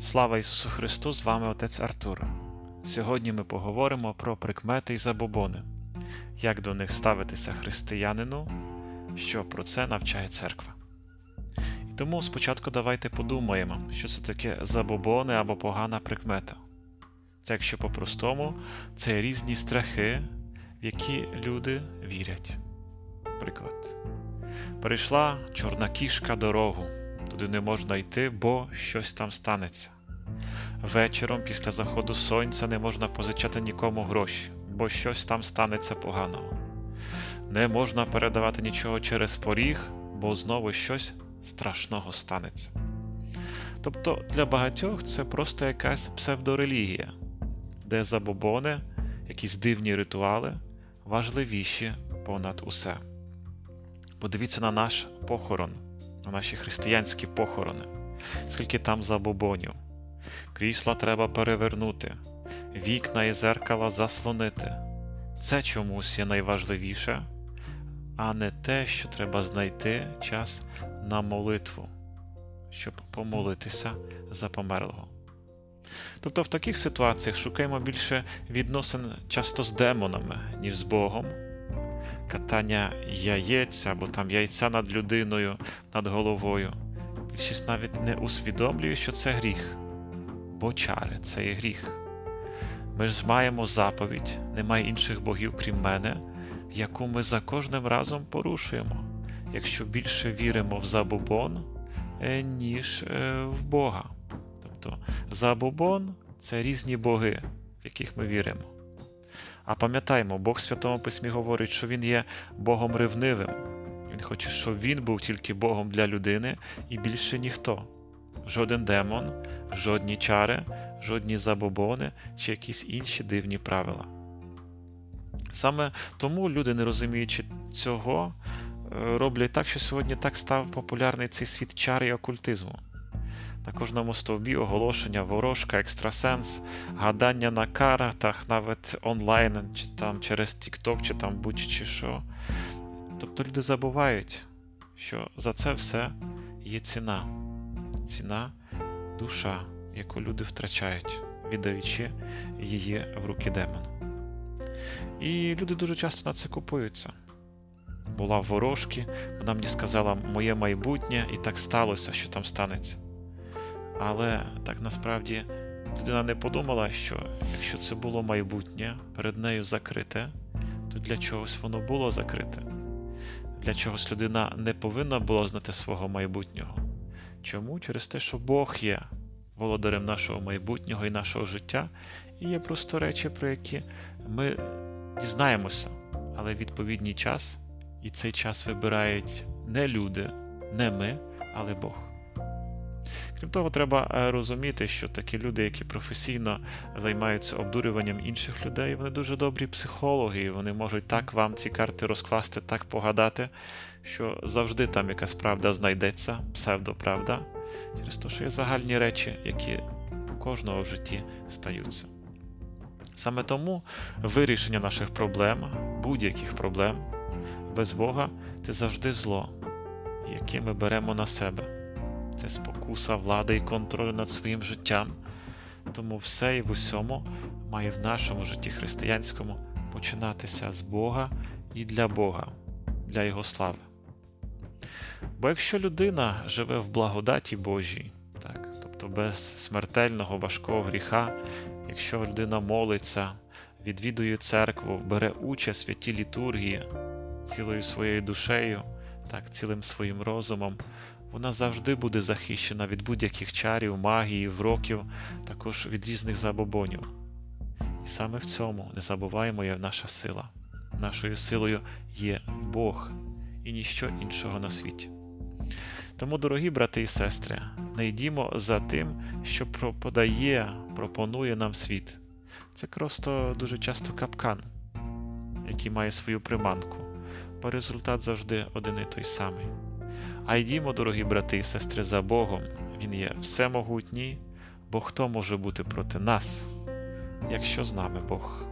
Слава Ісусу Христу! З вами отець Артур. Сьогодні ми поговоримо про прикмети і забобони, як до них ставитися християнину, що про це навчає церква. І тому спочатку давайте подумаємо, що це таке забобони або погана прикмета. Це, якщо по-простому, це різні страхи, в які люди вірять. Приклад. Перейшла чорна кішка дорогу. Туди не можна йти, бо щось там станеться. Вечором після заходу сонця не можна позичати нікому гроші, бо щось там станеться поганого. Не можна передавати нічого через поріг, бо знову щось страшного станеться. Тобто для багатьох це просто якась псевдорелігія, де забобони, якісь дивні ритуали важливіші понад усе. Подивіться на наш похорон на наші християнські похорони, скільки там забобонів. Крісла треба перевернути, вікна і зеркала заслонити. Це чомусь є найважливіше, а не те, що треба знайти час на молитву, щоб помолитися за померлого. Тобто в таких ситуаціях шукаємо більше відносин часто з демонами, ніж з Богом катання яєць або там яйця над людиною, над головою. Більшість навіть не усвідомлює, що це гріх, бо чари це є гріх. Ми ж маємо заповідь, немає інших богів, крім мене, яку ми за кожним разом порушуємо, якщо більше віримо в забобон, е, ніж е, в Бога. Тобто забобон це різні боги, в яких ми віримо. А пам'ятаймо, Бог в Святому Письмі говорить, що Він є Богом ревнивим. Він хоче, щоб він був тільки Богом для людини і більше ніхто. Жоден демон, жодні чари, жодні забобони чи якісь інші дивні правила. Саме тому люди, не розуміючи цього, е, роблять так, що сьогодні так став популярний цей світ чар і окультизму. На кожному стовбі оголошення, ворожка, екстрасенс, гадання на картах, навіть онлайн, чи там через TikTok, чи там будь-чи що. Тобто люди забувають, що за це все є ціна. Ціна душа, яку люди втрачають, віддаючи її в руки демону. І люди дуже часто на це купуються. Була в ворожки, вона мені сказала моє майбутнє, і так сталося, що там станеться. Але так насправді людина не подумала, що якщо це було майбутнє перед нею закрите, то для чогось воно було закрите. Для чогось людина не повинна була знати свого майбутнього. Чому? Через те, що Бог є володарем нашого майбутнього і нашого життя, і є просто речі, про які ми дізнаємося, але відповідний час, і цей час вибирають не люди, не ми, але Бог. Крім того, треба е, розуміти, що такі люди, які професійно займаються обдурюванням інших людей, вони дуже добрі психологи, і вони можуть так вам ці карти розкласти, так погадати, що завжди там якась правда знайдеться, псевдоправда, через те, що є загальні речі, які у кожного в житті стаються. Саме тому вирішення наших проблем, будь-яких проблем без Бога це завжди зло, яке ми беремо на себе це спокуса влади і контролю над своїм життям. Тому все і в усьому має в нашому житті християнському починатися з Бога і для Бога, для Його слави. Бо якщо людина живе в благодаті Божій, так, тобто без смертельного важкого гріха, якщо людина молиться, відвідує церкву, бере участь в святій літургії цілою своєю душею, так, цілим своїм розумом, вона завжди буде захищена від будь-яких чарів, магії, вроків, також від різних забобонів. І саме в цьому не забуваємо є наша сила. Нашою силою є Бог і ніщо іншого на світі. Тому, дорогі брати і сестри, не йдімо за тим, що подає, пропонує нам світ. Це просто дуже часто капкан, який має свою приманку, бо результат завжди один і той самий. А йдімо, дорогі брати і сестри, за Богом, Він є всемогутній, бо хто може бути проти нас, якщо з нами Бог?